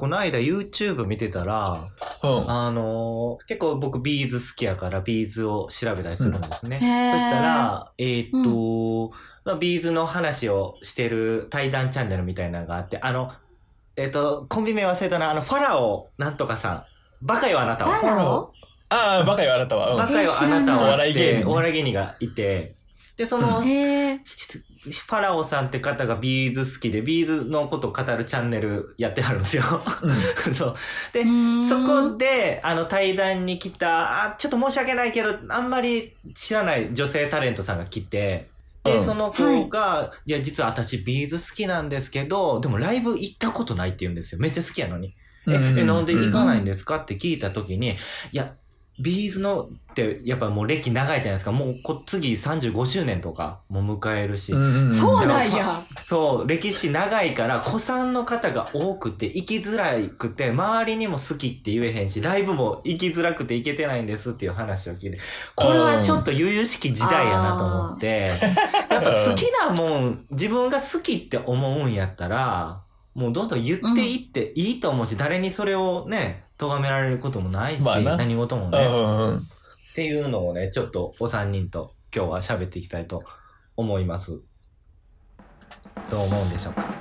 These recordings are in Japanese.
この間 YouTube 見てたら、うん。あのー結構僕 B'z好きやから B'zを調べたりするんですね。うんへーそしたら、えーっと、まあ、 B'zの話をしてる対談チャンネルみたいなのがあって、あの、えーっと、コンビ名忘れたな、あの、ファラオなんとかさん。バカよあなたファは。ラオああ、バカよ、あなたは。うん。バカよあなたは。お笑い芸人ねお笑い芸人がいて、で、その、へえ。ファラオさんって方が B'z好きで、 B'zのことを語るチャンネルやってはるんですよ。うん そう。でそこで、あの、対談に来た、あ、ちょっと申し訳ないけど、あんまり知らない女性タレントさんが来て、で、うんその子が、い、や、実は私 B'z好きなんですけど、でもライブ行ったことないって言うんですよ。めっちゃ好きやのに。え、うんえなんで行かないんですかって聞いたときに、いや、 B'zのってやっぱもう歴長いじゃないですか。もうこ次35周年とかも迎えるし。うん。そうなんや。そう、歴史長いから、古参の方が多くて、行きづらくて、周りにも好きって言えへんし、ライブも行きづらくて行けてないんですっていう話を聞いて、これはちょっと悠々しき時代やなと思って、やっぱ好きなもん、自分が好きって思うんやったら、もうどんどん言っていっていいと思うし、誰にそれをね、咎められることもないし、まあな何事もね、うんうんうん。っていうのをね、ちょっとお三人と今日は喋っていきたいと思います。どう思うんでしょうか？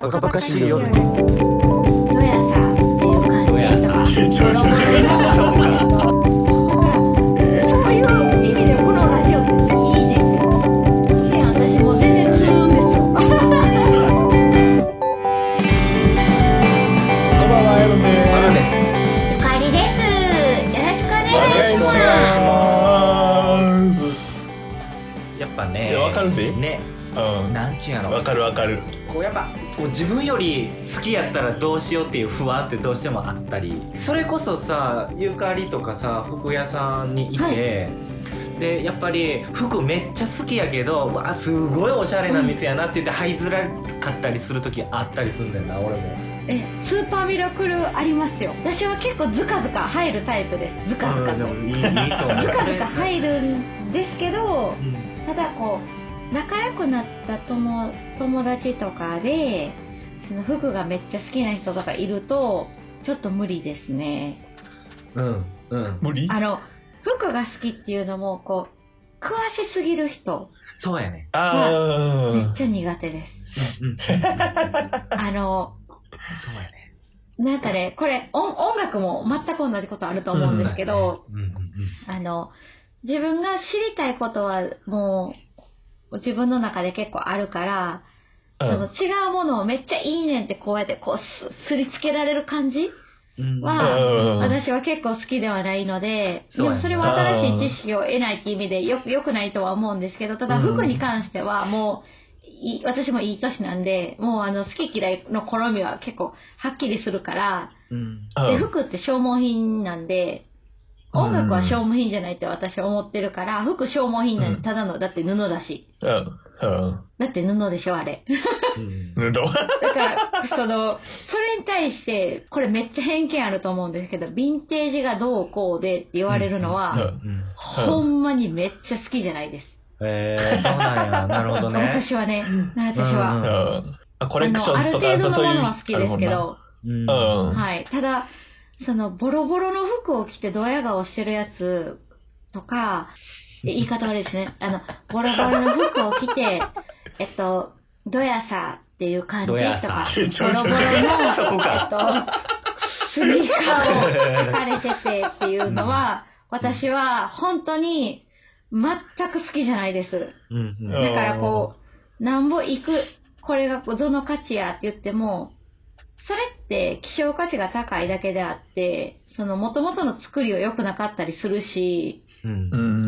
バカバカしい夜に。どやさどやさ ちょちょちょ そうか。るで？ね。うん。なんちゅうやろ。わかるわかる。こうやっぱこう自分より好きやったらどうしようっていう不安ってどうしてもあったりそれこそさゆかりとかさ服屋さんにいて、はいでやっぱり服めっちゃ好きやけどうわすごいおしゃれな店やなって言って入りづらかったりする時あったりすんねんな俺もえ、スーパーミラクルありますよ。私は結構ズカズカ入るタイプです。ズカズカと。うんでもいいいいと思うズカそれズカ入るんですけど、うんただこう仲良くなった友友達とかでその服がめっちゃ好きな人とかいるとちょっと無理ですね。うんうん。無理？あの服が好きっていうのもこう詳しすぎる人。そうやね。ああ。めっちゃ苦手です。あのそうやね。なんかねこれ音音楽も全く同じことあると思うんですけど、うんうんうん。あの自分が知りたいことはもう自分の中で結構あるからうん。その違うものをめっちゃいいねんってこうやってこうすすりつけられる感じうん。はうん。私は結構好きではないので、でもそれは新しい知識を得ないって意味でよよくないとは思うんですけど、ただうん服に関してはもう、い私もいい年なんで、もうあの好き嫌いの好みは結構はっきりするから、うん。で、うん服って消耗品なんで、音楽は消耗品じゃないって私は思ってるから、服消耗品なんただの、だって布だし。うん。うん。だって布でしょ、あれ。うん布？だから、その、それに対して、これめっちゃ偏見あると思うんですけど、ヴィンテージがどうこうでって言われるのは、ほんまにめっちゃ好きじゃないです。へえそうなんや なるほどね私はね、私うんは。うん。あコレクションとか、あのある程度そういうのものは好きですけど、うんうんはい。ただ、その、ボロボロの服を着てドヤ顔してるやつとか、え言い方悪いですね。あの、ボロボロの服を着て、えっと、ドヤさっていう感じとドヤかボロボロ そこの、えっかと、スニーカーを履かれててっていうのは、私は本当に全く好きじゃないです。うんうん。うん。だからこう、なんぼ行く、これがどの価値やって言っても、それって希少価値が高いだけであって、その元々の作りは良くなかったりするし。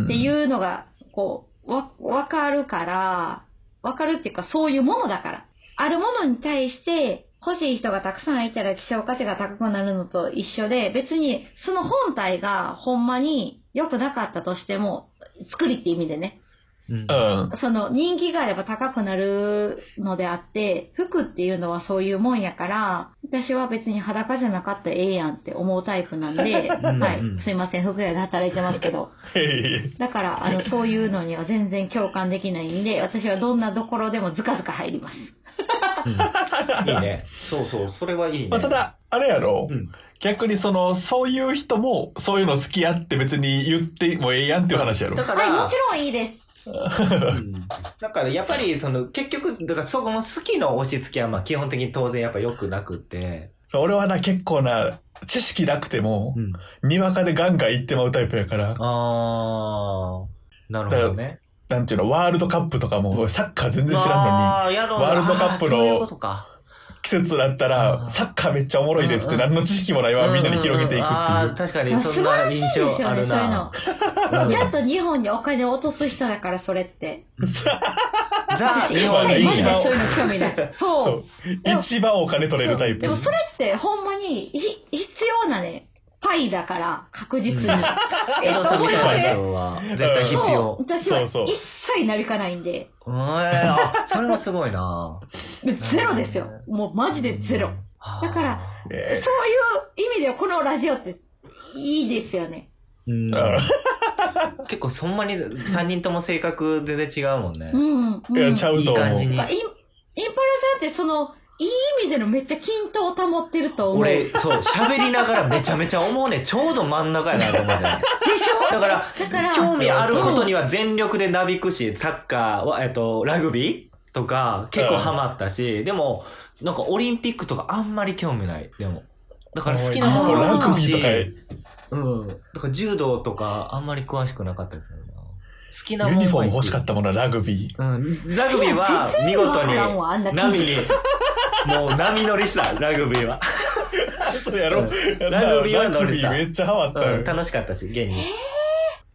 っていうのが、こう、わ、わかるから、わかるっていうかそういうものだから。あるものに対して欲しい人がたくさんいたら希少価値が高くなるのと一緒で、別にその本体がほんまに良くなかったとしても、作りって意味でね。うんうん。その人気があれば高くなるのであって、服っていうのはそういうもんやから、私は別に裸じゃなかったらええやんって思うタイプなんで、んはいうん。すいません、服屋で働いてますけど。だから、あの、そういうのには全然共感できないんで、私はどんなところでもズカズカ入ります。うん いいね。そうそう、それはいいね。まあ、ただ、あれやろ、うん逆にその、そういう人も、そういうの好きやって別に言ってもええやんっていう話やろ。だかはい、もらち、ろんいいです。うん。だからやっぱりその結局、だからそこの好きの押し付けはまあ基本的に当然やっぱ良くなくて、俺はな、結構な、知識なくても、うん、にわかでガンガン行ってまうタイプやから、あー、なるほどね。なんていうの、ワールドカップとかも、サッカー全然知らんのに、うな。ワールドカップの季節だったあら、ーサッカーめっちゃおもろいですって、何の知識もないわ、みんなに広げていくっていう。確かにそんな印象あるな。うんやっと日本にお金を落とす人だから、それって。ザ・日本マジでそういう一番の興味ない。そう。そう。一番お金取れるタイプ。でもそれってほんまにい必要なね、パイだから、確実に。江戸さんみたいな人は絶対必そう要。私は一そうそう切なりかないんで、えー、あ、それはすごいな。ゼロですよ。もうマジでゼロ。だからえそういう意味ではこのラジオっていいですよね。うんー結構そんなに3人とも性格全然違うもんねう。ん。うん、いや、ちゃういいと思う。感じにインインパラさんってその、いい意味でのめっちゃ均等を保ってると思う。俺、そう、喋りながらめちゃめちゃ思うね。ちょうど真ん中やなと思って。だから、だから、興味あることには全力でなびくし、サッカーは、えっと、ラグビー？とか結構ハマったし、でも、なんかオリンピックとかあんまり興味ない。でも。だから好きなものラグビーとか、うん。だから柔道とかあんまり詳しくなかったですよね。好きなもユのニフォーム欲しかっったものはラグビー。た。うん。ラグビーは見事に 波に、もう波乗りした、ラグビーは。そうやろ、うんラグビーは乗れたラグビーめっちゃハマったよ、うん、楽しかったし、現に。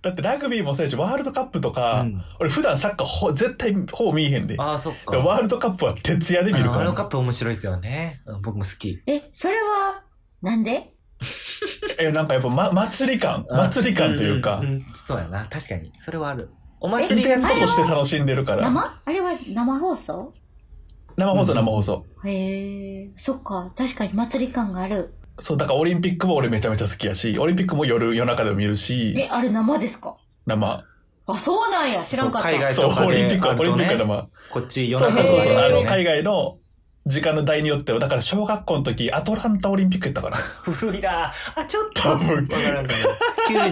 だってラグビーもそうやし、ワールドカップとか、うん俺普段サッカーほ絶対ほぼ見えへんで。ああ、そっか。でワールドカップは徹夜で見るからあのワールドカッ。プ面白いですよね。うん僕も好き。え、それは、なんで？え、なんかやっぱ、ま、祭り感祭り感というかん、んんそうやな。確かに。それはある。おイ祭りがベントとして楽しんでるから。生？あれは生放送？生放送うん生放送。へえ、そっか。確かに祭り感がある。そう、だからオリンピックも俺めちゃめちゃ好きやし、オリンピックも夜、夜中でも見るし、え、あれ生ですか？生。あ、そうなんや。知らんかった。そう海外とか、でオリンピックは、オリンピックは生。こっち夜そうそうそうそう、あの。海外の時間の代によっては、だから小学校の時、アトランタオリンピックやったから。古いなあ、ちょっと。わ多分、からんかな。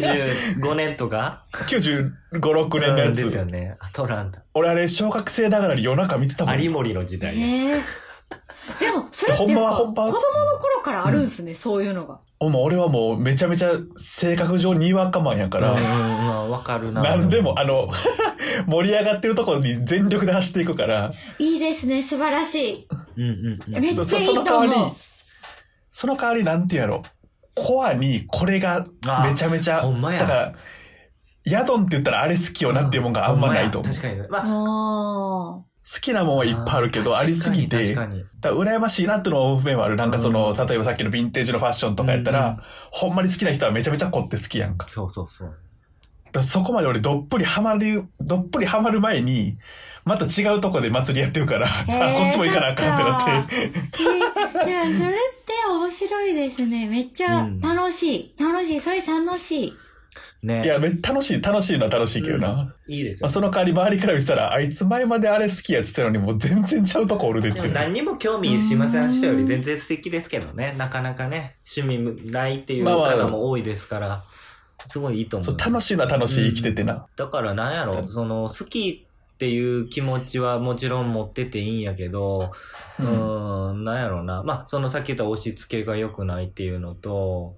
95年とか？95、6年のやうんですよつ。ね。アトランタ。俺あれ、小学生ながらに夜中見てたもん。有森の時代え。でも、それってやっぱ子供の頃からあるんすね、そういうのが。おもう俺はもうめちゃめちゃ性格上にわかマンやから、うんうんうん、わかるな。なんでも、あの、盛り上がってるところに全力で走っていくから、いいですね、素晴らしい。うんうんうん。そめっちゃいいその代わりと思う。、その代わりなんてやろ、コアにこれがめちゃめちゃ、ほんまやだから、ヤドンって言ったらあれ好きよなっていうもんがあんまないと思う。ほんまや確かに。まあ、あ好きなもんはいっぱいあるけど、ありすぎて。だ羨ましいなっていうのも面はある。なんかその、うん例えばさっきのヴィンテージのファッションとかやったら、うんうんほんまに好きな人はめちゃめちゃ凝って好きやんか。そうそうそう。だそこまで俺どっぷりハマる、どっぷりハマる前に、また違うとこで祭りやってるから、へーあ、こっちも行かなあかんってなって。いや、それって面白いですね。めっちゃうん楽しい。楽しい。それ楽しい。ね。いや、め楽しい、楽しいのは楽しいけどな。いいですよまあ、。その代わり周りから見てたら、あいつ前まであれ好きやってたのにもう全然ちゃうとこおるでってる。でも何にも興味しません人より全然素敵ですけどね。なかなかね、趣味ないっていうまあまあ方も多いですから、すごいいいと思そうう。楽しいのは楽しい生きててな。だからなんやろ、その、好きっていう気持ちはもちろん持ってていいんやけど、うーん、なんやろな。まあ、そのさっき言った押し付けが良くないっていうのと、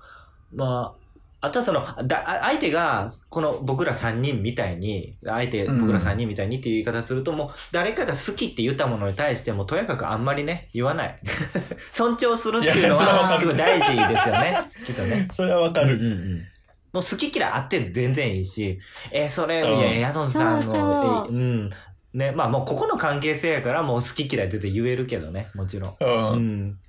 まあ、あとはその、だあ相手が、この僕ら3人みたいに、相手、うん僕ら3人みたいにっていう言い方すると、もう誰かが好きって言ったものに対しても、とやかくあんまりね、言わない。尊重するっていうのはすごい大事ですよね。きっとね。それはわかる。うんうんうんもう好き嫌いあって全然いいし、えーそれ、うんいや、ヤドンさんそうの、そうえうん。ね、まあもうここの関係性やからもう好き嫌いって言えるけどね、もちろん。うん。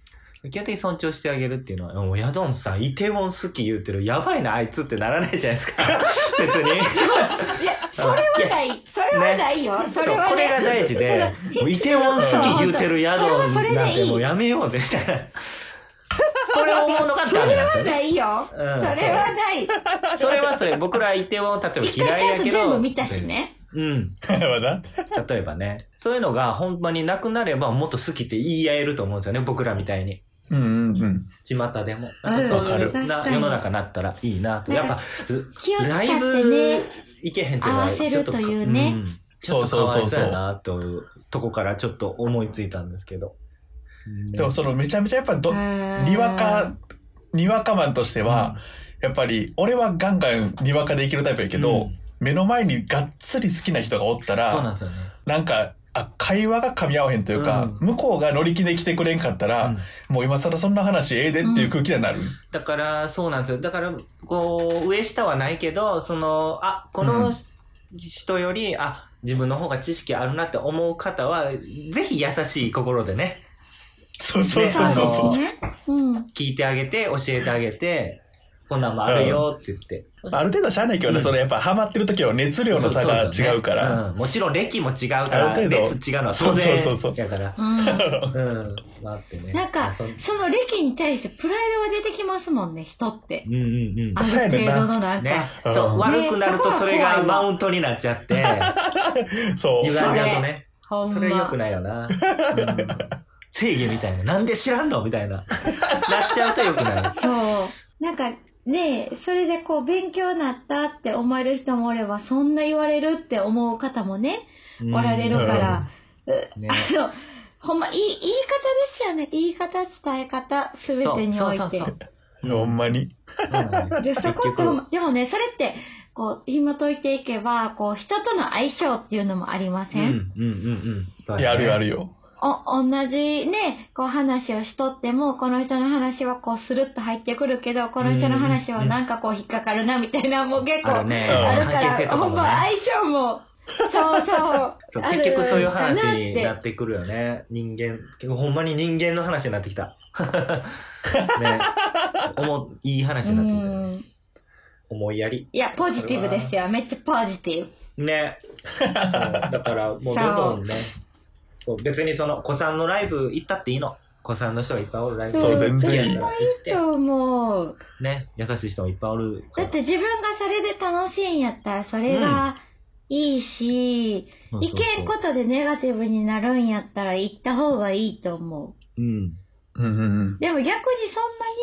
うん。基本的に尊重してあげるっていうのは、もうヤドンさん、イテウォン好き言うてる、やばいな、あいつってならないじゃないですか。別に。いや、それはない。それはないよ。そそう、れはねこれが大事で、もうイテウォン好き言うてるヤドンなんてもうやめようぜ、みたいな。これを思うのがそれはダメなんですよね。ないよ。うんそれはない。それはそれ、僕らイテウォン、例えば嫌いやけど。見たしね。うん。例えばね。そういうのがほんまになくなればもっと好きって言い合えると思うんですよね。僕らみたいに。うんうんうん。巷でも。なんかそうわかるいうな世の中になったらいいなと。やっぱ、ライブね。行けへんっていうのはちょっとかというねんちょっとかわいそうやなというとこからちょっと思いついたんですけど。でもそのめちゃめちゃやっぱど、ににわか、にわかマンとしては、やっぱり俺はガンガンにわかで生きるタイプやけど、うん目の前にがっつり好きな人がおったら、そうなんですよね。なんか、あ、会話が噛み合わへんというか、うん向こうが乗り気で来てくれんかったら、うんもう今更そんな話ええでっていう空気にはなる。だから、そうなんですよ。だから、こう、上下はないけど、その、あ、このうん人より、あ、自分の方が知識あるなって思う方は、ぜひ優しい心でね、そうそうそうそそううそう。ね。うん。聞いてあげて、教えてあげて、こんなんもあるよって言って。ある程度しゃあないけどね、うんそのやっぱハマってる時は熱量の差が違うから。そそそねんもちろん歴も違うから、ある程度熱違うのは当然そうそうそうやから。うん。うん。まああってね。なんか、そその歴に対してプライドが出てきますもんね、人って。うんうんうんあ。る程度のなんか。ね。うんそう、悪くなるとねそれがマウントになっちゃって、そう。歪んじゃうとね。それ良くないよな。うん正義みたいな。なんで知らんのみたいな。なっちゃうと良くない。そう。なんか、ねそれでこう、勉強になったって思える人もおれば、そんな言われるって思う方もね、うんおられるから、うねあの、ほんま、いい、言い方ですよね。言い方、伝え方、すべてにおいて。そうそうそうほんまに。でそ結こって局、でもね、それって、こう、紐解いていけば、こう、人との相性っていうのもありません、うんうんうんうん。いや、あるよあるよ。お、同じね、こう話をしとっても、この人の話はこうスルッと入ってくるけど、この人の話はなんかこう引っかかるなみたいな、もう結構あるから、ね。ほんま相性も、そう そう。結局そういう話かになってくるよね。人間、ほんまに人間の話になってきた。ね。思いい話になってきた。うん。思いやり。いや、ポジティブですよ。めっちゃポジティブ。ね。だからもうどんどんね。そう別にその、子さんのライブ行ったっていいの。子さんの人がいっぱいおるライブ。そう全然いい。と思う。ね。優しい人もいっぱいおる。だって自分がそれで楽しいんやったら、それがいいし、そうそうそういけんことでネガティブになるんやったら行った方がいいと思う。うん。うんうんうん。でも逆に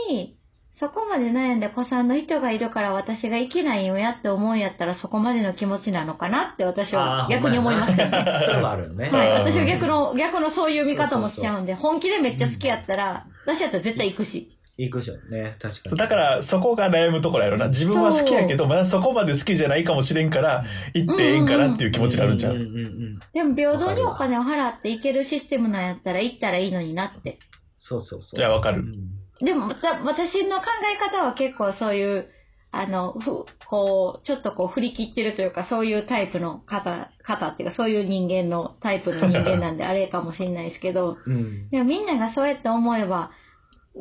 そんなに、そこまで悩んで子さんの人がいるから私が生きないよやって思うんやったらそこまでの気持ちなのかなって私は逆に思いますけどね。それもあるよね。はい、私は逆の、逆のそういう見方もしちゃうんで、本気でめっちゃ好きやったら、私やったら絶対行くし。行くでしょね。確かに。そうだから、そこが悩むところやろな。自分は好きやけど、まだそこまで好きじゃないかもしれんから、行ってええんかなっていう気持ちになるんちゃう。うんうんうん。でも平等にお金を払って行けるシステムなんやったら行ったらいいのになって。そうそうそう。いやわかるうんでも、た私の考え方は結構そういう、あの、ふこう、ちょっとこう振り切ってるというか、そういうタイプの方、方っていうか、そういう人間のタイプの人間なんで あれかもしれないですけど、うん。でもみんながそうやって思えば、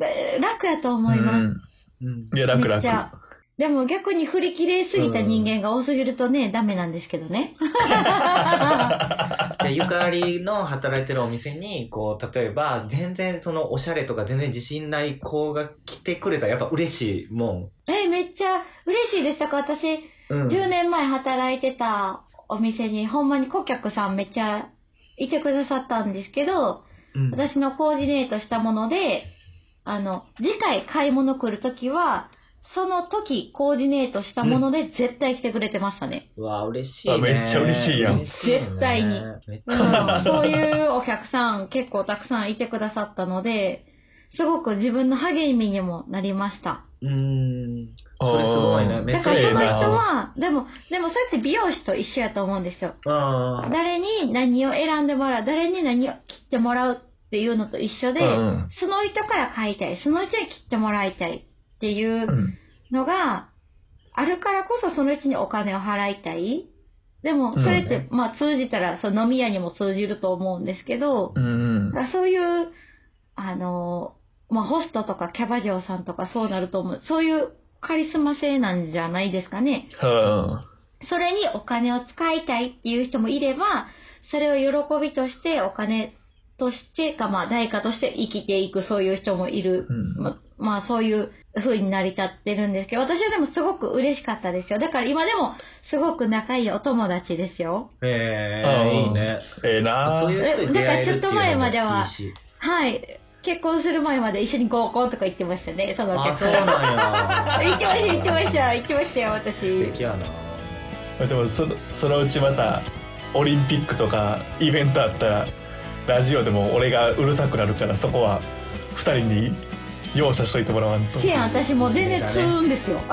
え楽やと思います。うんうん。いや、楽々めっち。ゃでも逆に振り切れすぎた人間が多すぎるとね、ダメなんですけどね。じゃあゆかりの働いてるお店に、こう、例えば、全然そのおしゃれとか全然自信ない子が来てくれたらやっぱ嬉しいもえ、めっちゃ嬉しいです。だから私、ん。うん。10年前働いてたお店にほんまに顧客さんめっちゃいてくださったんですけど、うん。私のコーディネートしたもので、あの、次回買い物来るときは、その時コーディネートしたもので絶対来てくれてましたね。うわ、嬉しいね。あめっちゃ嬉しいやん絶対にそういうお客さん結構たくさんいてくださったので、すごく自分の励みにもなりました。うーん。それすごいね。めっだからその。人は、でも、でもそうやって美容師と一緒やと思うんですよ。うん。誰に何を選んでもらう、誰に何を切ってもらうっていうのと一緒で、うんうんその人から買いたい、その人に切ってもらいたいっていううんのがあるからこそその人にお金を払いたい。でも、それって、うんまあ通じたら、その飲み屋にも通じると思うんですけど、そういう、あの、まあホストとかキャバ嬢さんとかそうなると思う。そういうカリスマ性なんじゃないですかね。うんそれにお金を使いたいっていう人もいれば、それを喜びとしてお金としてか、まあ代価として生きていくそういう人もいる。うんまあまあそういう風に成り立ってるんですけど、私はでもすごく嬉しかったですよ。だから今でもすごく仲いいお友達ですよ。えうんえいいね。ええなそういう人に出会えるっていうだからちょっと前のまではいもいし。はい。結婚する前まで一緒に合コンとか行ってましたね、そのあ、結婚。そうなんや。行ってました、行ってました、行ってましたよ、素私。敵やな。でもそのそのうちまたオリンピックとかイベントあったらラジオでも俺がうるさくなるからそこは2人に容赦しといてもらわんとシェア私もう全然吸うんですよ。うん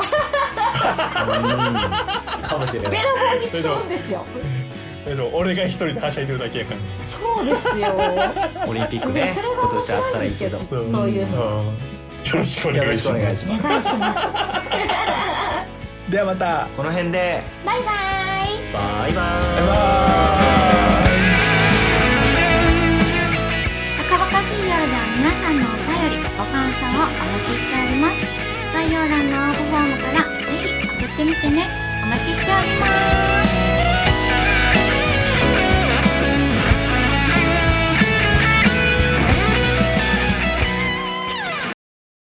かもしれないベ。ラボーに吸うんですよ。俺が一人ではしゃいでるだけやからそうですよ。オリンピックね、今年あったらいいけど。そういうの。うんよろしくおよろしくお願いします願いします。お願いします。ではまたこの辺で、バイバイ。バイババイバ赤みてね。お待ちしております。